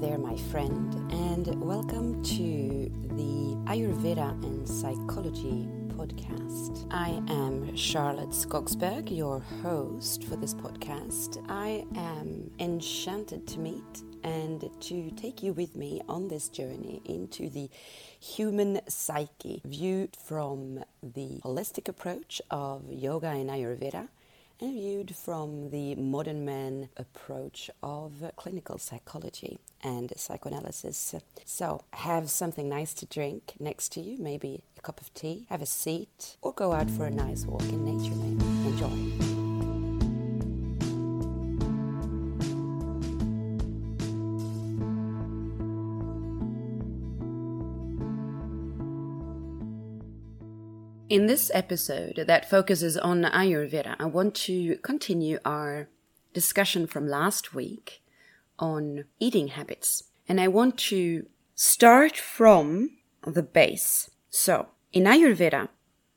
there, my friend, and welcome to the Ayurveda and Psychology podcast. I am Charlotte Skogsberg, your host for this podcast. I am enchanted to meet and to take you with me on this journey into the human psyche, viewed from the holistic approach of yoga and Ayurveda viewed from the modern man approach of clinical psychology and psychoanalysis. So, have something nice to drink next to you, maybe a cup of tea, have a seat, or go out for a nice walk in nature, maybe. Enjoy. In this episode that focuses on Ayurveda, I want to continue our discussion from last week on eating habits. And I want to start from the base. So, in Ayurveda,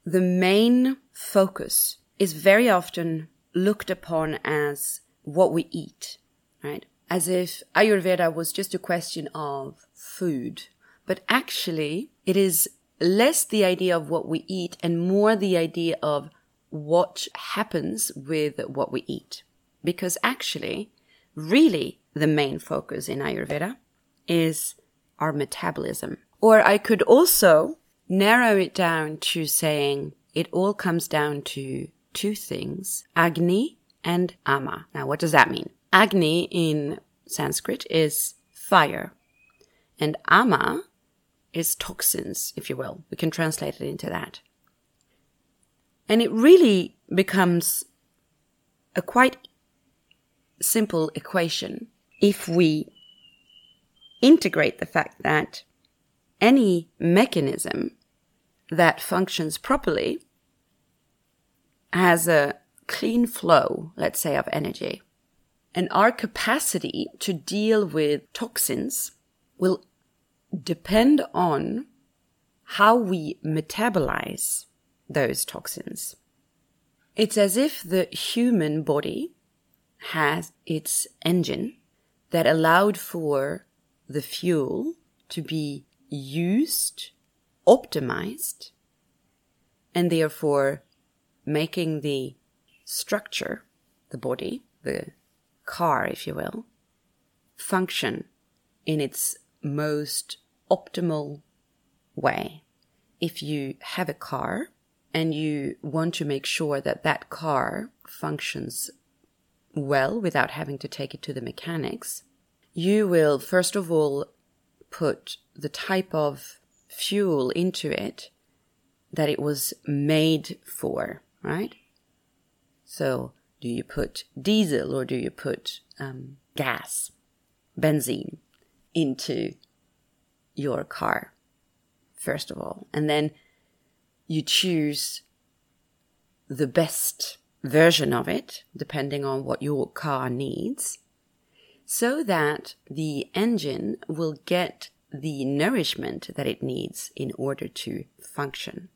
the main focus is very often looked upon as what we eat, right? As if Ayurveda was just a question of food. But actually, it is less the idea of what we eat and more the idea of what happens with what we eat. Because actually, really, the main focus in Ayurveda is our metabolism. Or I could also narrow it down to saying it all comes down to two things Agni and Ama. Now, what does that mean? Agni in Sanskrit is fire, and Ama is toxins, if you will. We can translate it into that. And it really becomes a quite simple equation if we integrate the fact that any mechanism that functions properly has a clean flow, let's say, of energy. And our capacity to deal with toxins will depend on how we metabolize those toxins. It's as if the human body has its engine that allowed for the fuel to be used, optimized, and therefore making the structure, the body, the car, if you will, function in its most optimal way. If you have a car and you want to make sure that that car functions well without having to take it to the mechanics, you will first of all put the type of fuel into it that it was made for, right? So, do you put diesel or do you put um, gas, benzene into your car, first of all. And then you choose the best version of it, depending on what your car needs, so that the engine will get the nourishment that it needs in order to function.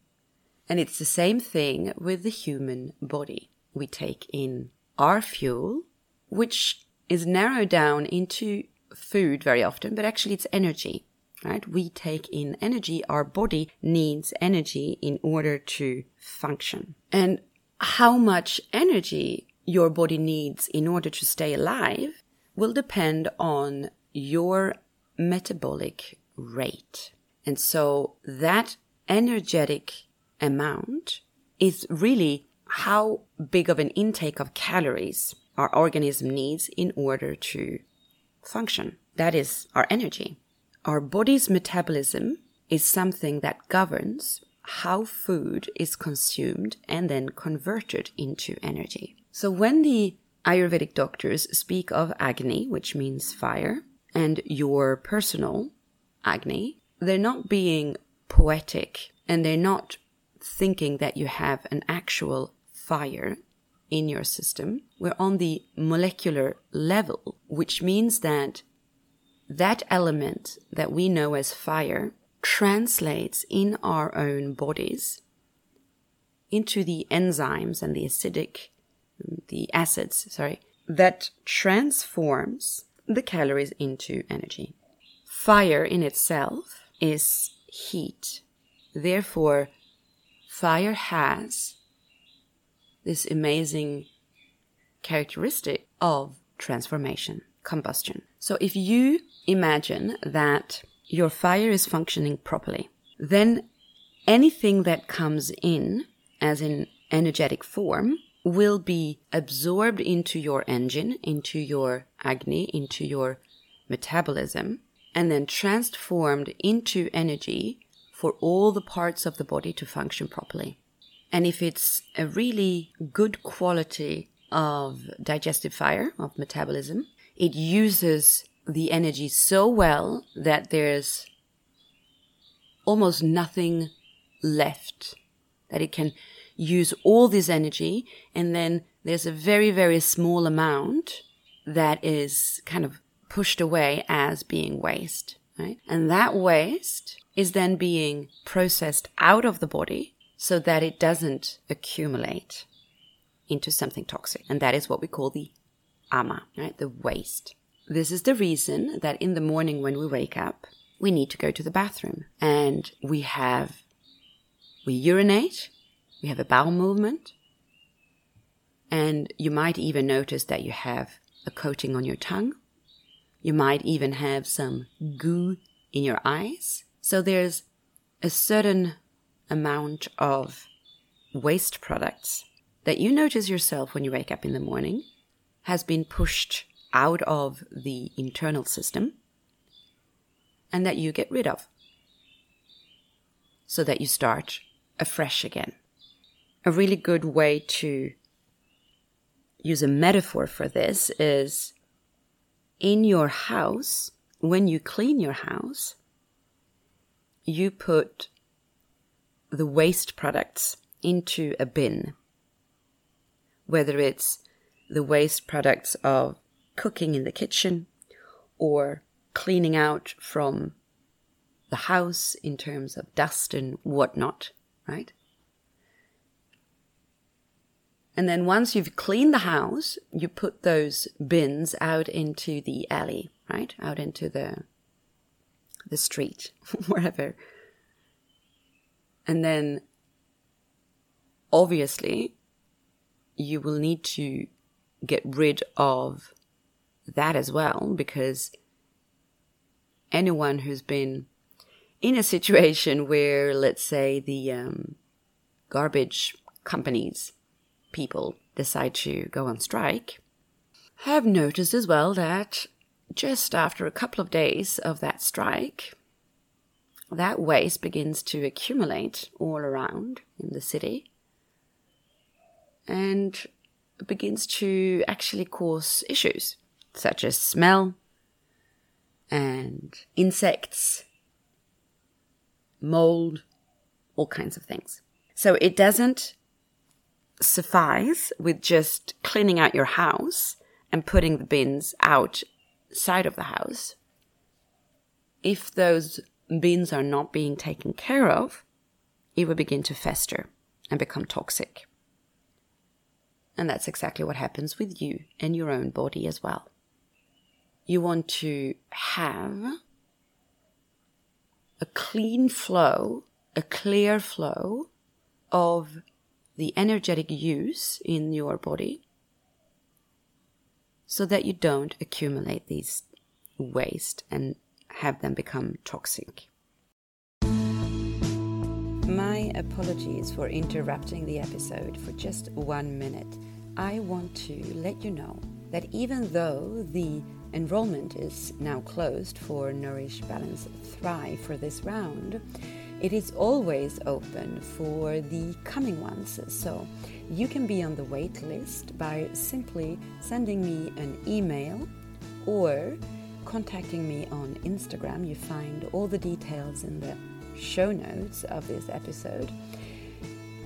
And it's the same thing with the human body. We take in our fuel, which is narrowed down into food very often, but actually it's energy right? We take in energy. Our body needs energy in order to function. And how much energy your body needs in order to stay alive will depend on your metabolic rate. And so that energetic amount is really how big of an intake of calories our organism needs in order to function. That is our energy. Our body's metabolism is something that governs how food is consumed and then converted into energy. So when the Ayurvedic doctors speak of Agni, which means fire, and your personal Agni, they're not being poetic and they're not thinking that you have an actual fire in your system. We're on the molecular level, which means that that element that we know as fire translates in our own bodies into the enzymes and the acidic, the acids, sorry, that transforms the calories into energy. Fire in itself is heat. Therefore, fire has this amazing characteristic of transformation, combustion. So if you imagine that your fire is functioning properly, then anything that comes in, as in energetic form, will be absorbed into your engine, into your Agni, into your metabolism, and then transformed into energy for all the parts of the body to function properly. And if it's a really good quality of digestive fire, of metabolism, it uses the energy so well that there's almost nothing left, that it can use all this energy and then there's a very, very small amount that is kind of pushed away as being waste, right? And that waste is then being processed out of the body so that it doesn't accumulate into something toxic. And that is what we call the ama, right? The waste. This is the reason that in the morning when we wake up, we need to go to the bathroom and we have, we urinate, we have a bowel movement, and you might even notice that you have a coating on your tongue. You might even have some goo in your eyes. So there's a certain amount of waste products that you notice yourself when you wake up in the morning has been pushed out of the internal system and that you get rid of so that you start afresh again. A really good way to use a metaphor for this is in your house, when you clean your house, you put the waste products into a bin, whether it's the waste products of cooking in the kitchen or cleaning out from the house in terms of dust and whatnot, right? And then once you've cleaned the house, you put those bins out into the alley, right? Out into the the street, wherever. And then obviously you will need to get rid of that as well because anyone who's been in a situation where, let's say, the um, garbage companies people decide to go on strike have noticed as well that just after a couple of days of that strike, that waste begins to accumulate all around in the city. And begins to actually cause issues such as smell and insects, mold, all kinds of things. So it doesn't suffice with just cleaning out your house and putting the bins outside of the house. If those bins are not being taken care of, it will begin to fester and become toxic. And that's exactly what happens with you and your own body as well. You want to have a clean flow, a clear flow of the energetic use in your body so that you don't accumulate these waste and have them become toxic. My apologies for interrupting the episode for just one minute. I want to let you know that even though the enrollment is now closed for Nourish, Balance, Thrive for this round, it is always open for the coming ones. So you can be on the wait list by simply sending me an email or contacting me on Instagram. You find all the details in the show notes of this episode.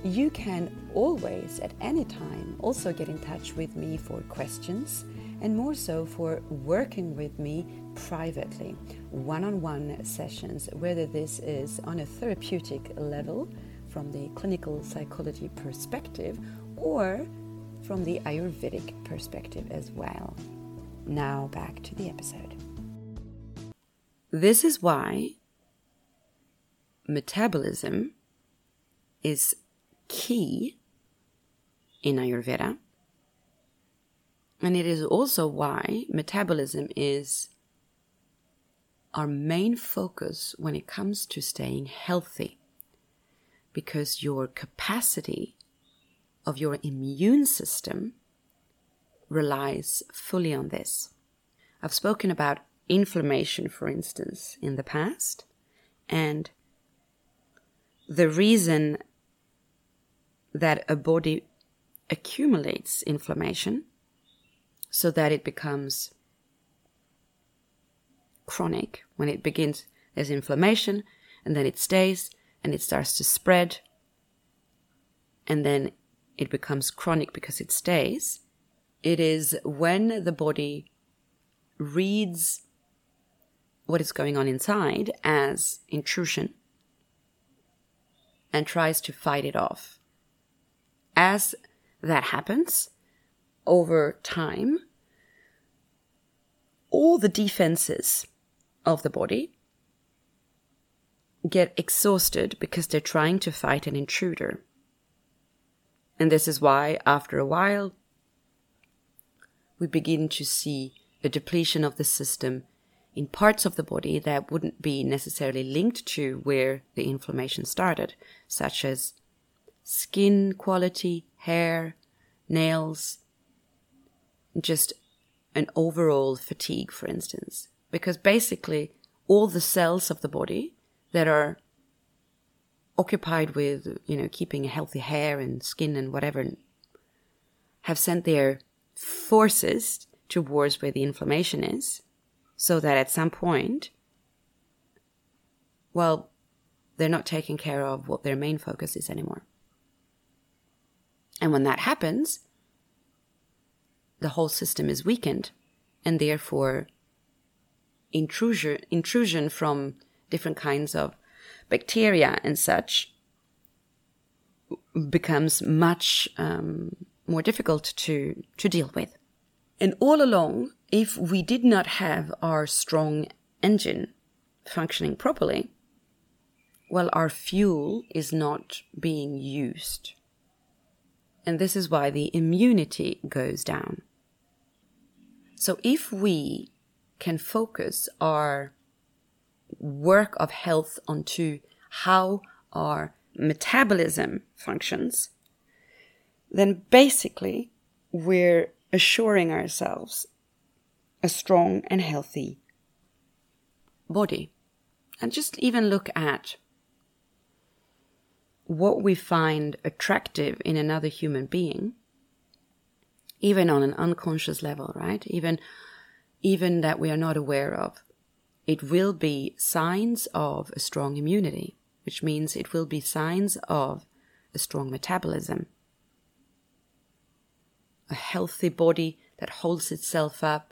You can always, at any time, also get in touch with me for questions and more so for working with me privately, one on one sessions, whether this is on a therapeutic level from the clinical psychology perspective or from the Ayurvedic perspective as well. Now back to the episode. This is why metabolism is key in Ayurveda. And it is also why metabolism is our main focus when it comes to staying healthy. Because your capacity of your immune system relies fully on this. I've spoken about inflammation, for instance, in the past, and the reason that a body accumulates inflammation so that it becomes chronic when it begins there's inflammation and then it stays and it starts to spread and then it becomes chronic because it stays it is when the body reads what is going on inside as intrusion and tries to fight it off. As that happens over time, all the defenses of the body get exhausted because they're trying to fight an intruder. And this is why, after a while, we begin to see a depletion of the system in parts of the body that wouldn't be necessarily linked to where the inflammation started, such as skin quality, hair, nails, just an overall fatigue, for instance. Because basically, all the cells of the body that are occupied with, you know, keeping a healthy hair and skin and whatever have sent their forces towards where the inflammation is, so that at some point, well, they're not taking care of what their main focus is anymore. And when that happens, the whole system is weakened, and therefore, intrusion, intrusion from different kinds of bacteria and such becomes much um, more difficult to, to deal with. And all along, if we did not have our strong engine functioning properly, well, our fuel is not being used. And this is why the immunity goes down. So if we can focus our work of health onto how our metabolism functions, then basically we're assuring ourselves a strong and healthy body. And just even look at what we find attractive in another human being, even on an unconscious level, right? Even, even that we are not aware of. It will be signs of a strong immunity, which means it will be signs of a strong metabolism a healthy body that holds itself up,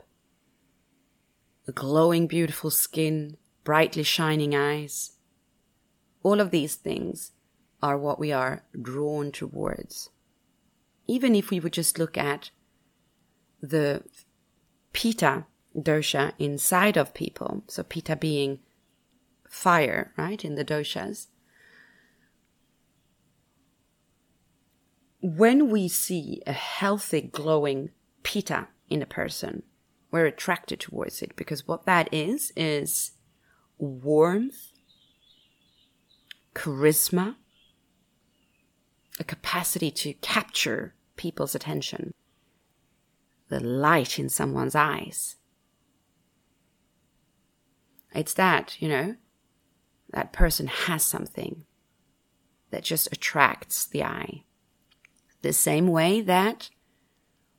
glowing, beautiful skin, brightly shining eyes. All of these things are what we are drawn towards. Even if we would just look at the Pitta dosha inside of people, so Pitta being fire, right, in the doshas, when we see a healthy, glowing pitta in a person, we're attracted towards it because what that is is warmth, charisma, a capacity to capture people's attention, the light in someone's eyes. It's that, you know, that person has something that just attracts the eye. The same way that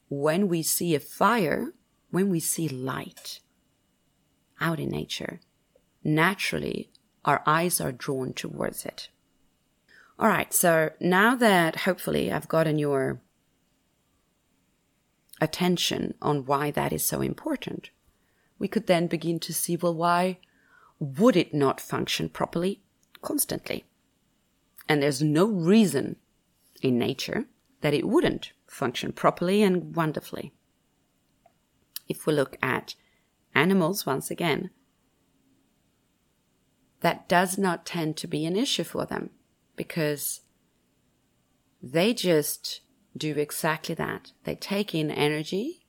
when we see a fire, when we see light out in nature, naturally our eyes are drawn towards it. All right, so now that hopefully I've gotten your attention on why that is so important, we could then begin to see well, why would it not function properly constantly? And there's no reason in nature that it wouldn't function properly and wonderfully. If we look at animals once again, that does not tend to be an issue for them because they just do exactly that. They take in energy,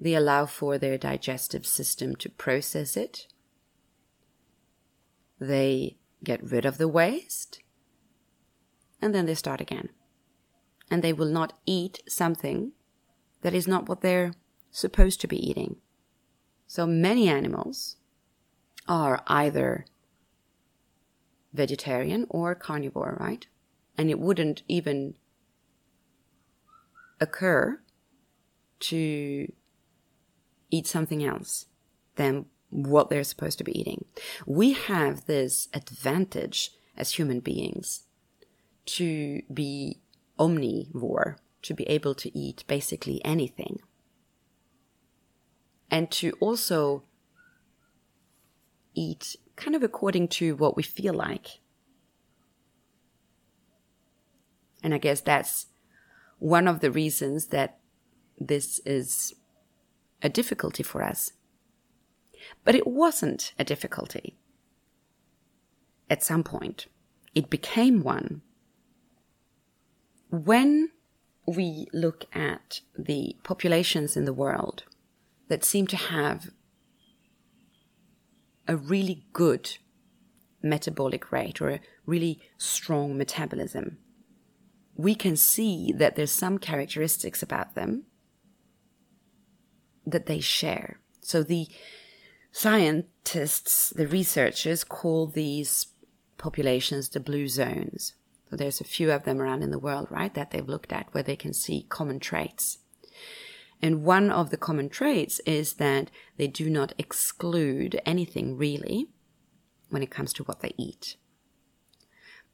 they allow for their digestive system to process it, they get rid of the waste, and then they start again. And they will not eat something that is not what they're supposed to be eating. So many animals are either vegetarian or carnivore, right? And it wouldn't even occur to eat something else than what they're supposed to be eating. We have this advantage as human beings to be omnivore, to be able to eat basically anything. And to also eat kind of according to what we feel like. And I guess that's one of the reasons that this is a difficulty for us. But it wasn't a difficulty. At some point, it became one. When we look at the populations in the world that seem to have a really good metabolic rate or a really strong metabolism, we can see that there's some characteristics about them that they share. So the scientists, the researchers call these populations the blue zones. So there's a few of them around in the world, right, that they've looked at where they can see common traits. And one of the common traits is that they do not exclude anything really when it comes to what they eat.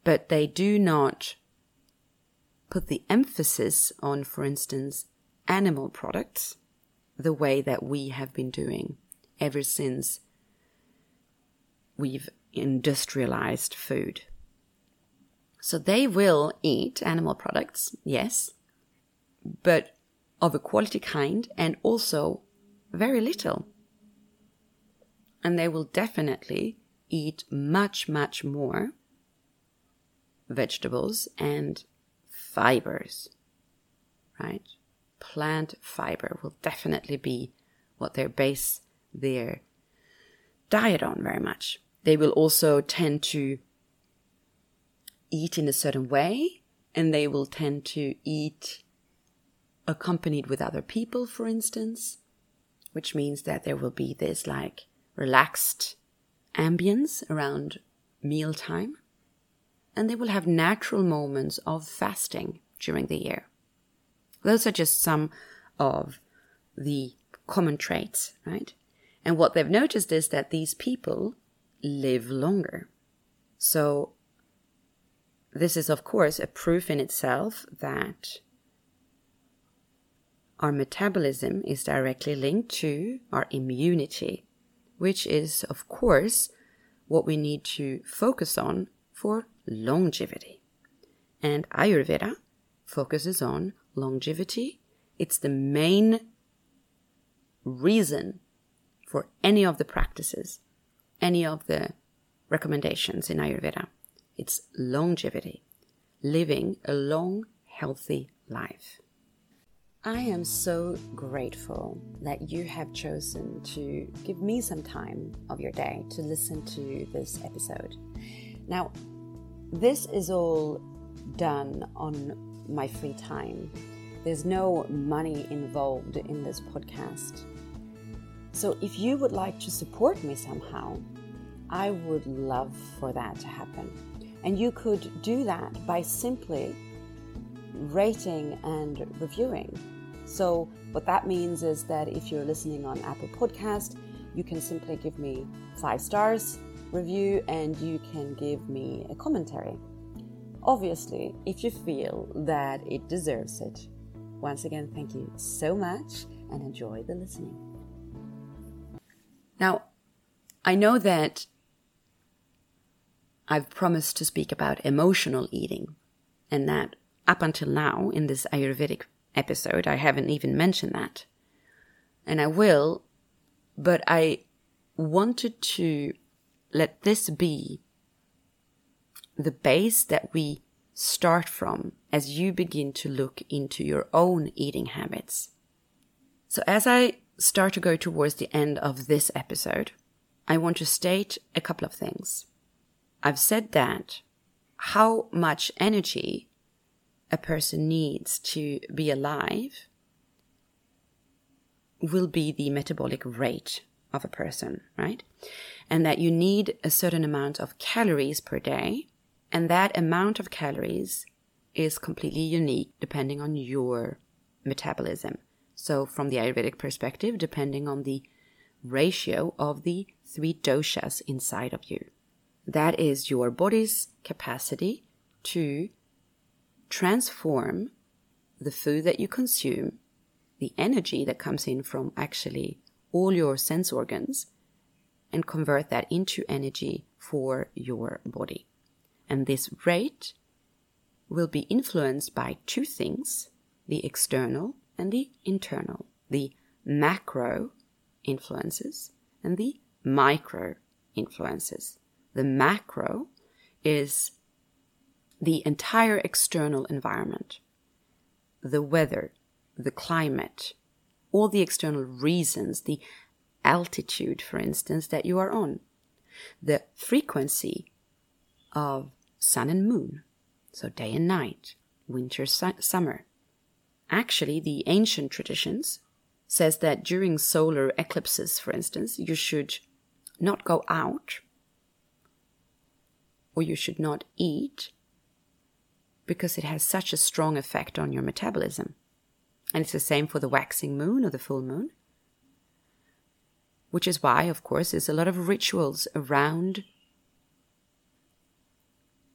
But they do not put the emphasis on, for instance, animal products the way that we have been doing ever since we've industrialized food. So they will eat animal products, yes, but of a quality kind and also very little. And they will definitely eat much, much more vegetables and fibers, right? Plant fiber will definitely be what they base their diet on very much. They will also tend to eat in a certain way and they will tend to eat accompanied with other people, for instance, which means that there will be this like relaxed ambience around mealtime and they will have natural moments of fasting during the year. Those are just some of the common traits, right? And what they've noticed is that these people live longer. So, this is, of course, a proof in itself that our metabolism is directly linked to our immunity, which is, of course, what we need to focus on for longevity. And Ayurveda focuses on longevity. It's the main reason for any of the practices, any of the recommendations in Ayurveda. It's longevity, living a long, healthy life. I am so grateful that you have chosen to give me some time of your day to listen to this episode. Now, this is all done on my free time. There's no money involved in this podcast. So if you would like to support me somehow, I would love for that to happen. And you could do that by simply rating and reviewing. So, what that means is that if you're listening on Apple Podcast, you can simply give me five stars review and you can give me a commentary. Obviously, if you feel that it deserves it. Once again, thank you so much and enjoy the listening. Now, I know that I've promised to speak about emotional eating, and that up until now in this Ayurvedic episode, I haven't even mentioned that. and I will, but I wanted to let this be the base that we start from as you begin to look into your own eating habits. So, as I start to go towards the end of this episode, I want to state a couple of things. I've said that how much energy a person needs to be alive will be the metabolic rate of a person, right? And that you need a certain amount of calories per day. And that amount of calories is completely unique depending on your metabolism. So, from the Ayurvedic perspective, depending on the ratio of the three doshas inside of you. That is your body's capacity to transform the food that you consume, the energy that comes in from actually all your sense organs, and convert that into energy for your body. And this rate will be influenced by two things the external and the internal, the macro influences and the micro influences. The macro is the entire external environment, the weather, the climate, all the external reasons, the altitude, for instance, that you are on, the frequency of sun and moon, so day and night, winter, su- summer. Actually, the ancient traditions says that during solar eclipses, for instance, you should not go out or you should not eat because it has such a strong effect on your metabolism. And it's the same for the waxing moon or the full moon. Which is why, of course, there's a lot of rituals around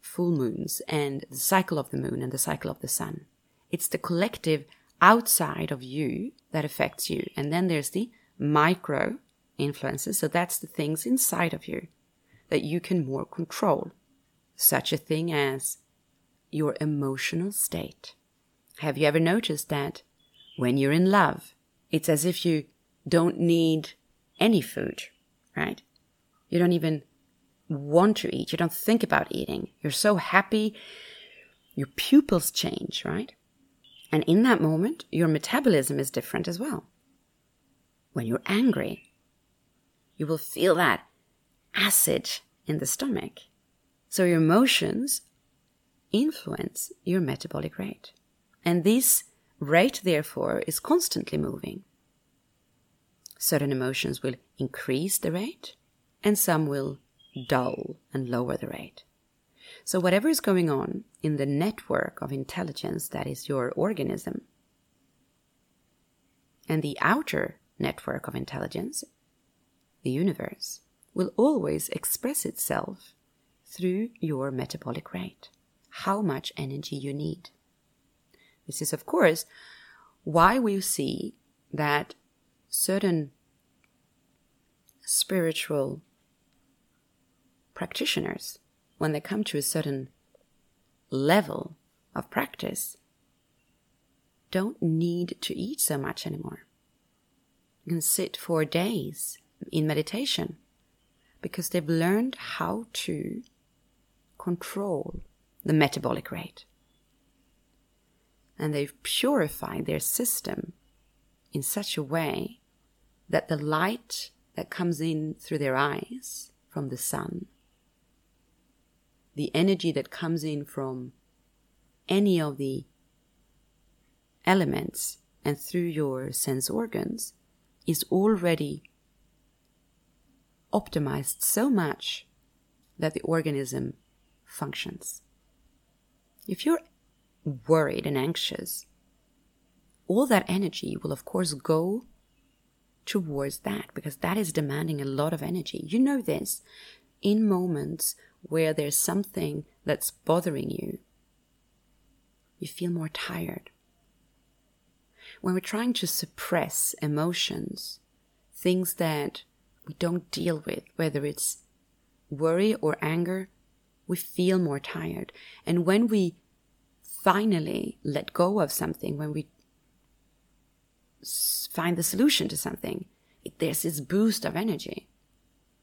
full moons and the cycle of the moon and the cycle of the sun. It's the collective outside of you that affects you. And then there's the micro influences. So that's the things inside of you that you can more control. Such a thing as your emotional state. Have you ever noticed that when you're in love, it's as if you don't need any food, right? You don't even want to eat. You don't think about eating. You're so happy. Your pupils change, right? And in that moment, your metabolism is different as well. When you're angry, you will feel that acid in the stomach. So your emotions influence your metabolic rate. And this rate, therefore, is constantly moving. Certain emotions will increase the rate, and some will dull and lower the rate. So, whatever is going on in the network of intelligence that is your organism, and the outer network of intelligence, the universe, will always express itself through your metabolic rate how much energy you need. This is, of course, why we see that certain spiritual practitioners, when they come to a certain level of practice, don't need to eat so much anymore. You can sit for days in meditation because they've learned how to control the metabolic rate. And they've purified their system in such a way that the light that comes in through their eyes from the sun, the energy that comes in from any of the elements and through your sense organs is already optimized so much that the organism functions. If you're worried and anxious, all that energy will, of course, go towards that because that is demanding a lot of energy. You know this in moments where there's something that's bothering you, you feel more tired. When we're trying to suppress emotions, things that we don't deal with, whether it's worry or anger, we feel more tired. And when we finally let go of something, when we find the solution to something. There's this boost of energy.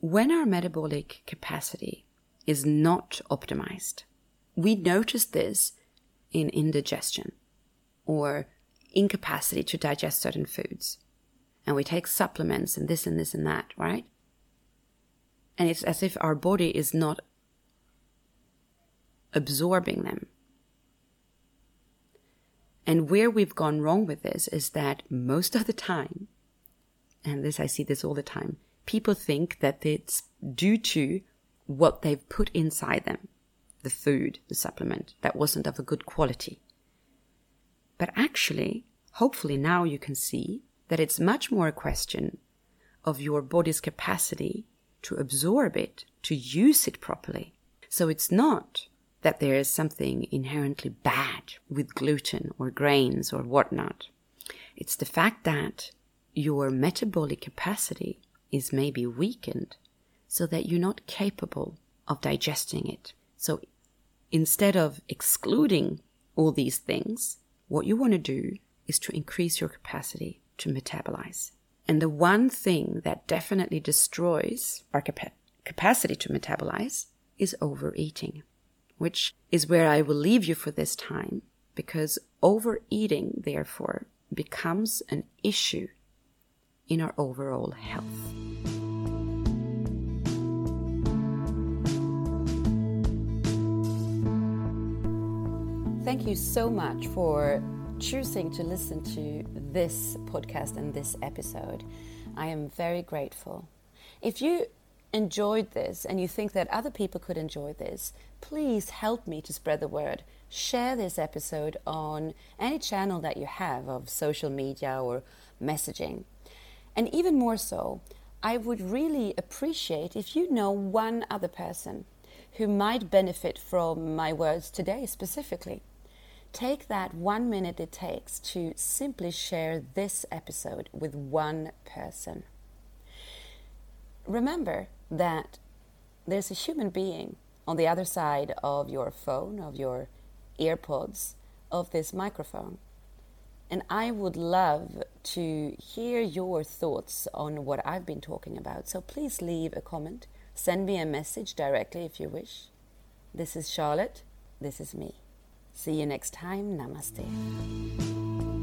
When our metabolic capacity is not optimized, we notice this in indigestion or incapacity to digest certain foods. And we take supplements and this and this and that, right? And it's as if our body is not absorbing them. And where we've gone wrong with this is that most of the time, and this I see this all the time, people think that it's due to what they've put inside them, the food, the supplement, that wasn't of a good quality. But actually, hopefully now you can see that it's much more a question of your body's capacity to absorb it, to use it properly. So it's not that there is something inherently bad with gluten or grains or whatnot. It's the fact that your metabolic capacity is maybe weakened so that you're not capable of digesting it. So instead of excluding all these things, what you want to do is to increase your capacity to metabolize. And the one thing that definitely destroys our capa- capacity to metabolize is overeating which is where I will leave you for this time, because overeating, therefore, becomes an issue in our overall health. Thank you so much for choosing to listen to this podcast and this episode. I am very grateful. If you enjoyed this and you think that other people could enjoy this, please help me to spread the word. Share this episode on any channel that you have of social media or messaging. And even more so, I would really appreciate if you know one other person who might benefit from my words today specifically. Take that one minute it takes to simply share this episode with one person. Remember, that there's a human being on the other side of your phone, of your earpods, of this microphone. And I would love to hear your thoughts on what I've been talking about. So please leave a comment. Send me a message directly if you wish. This is Charlotte. This is me. See you next time. Namaste.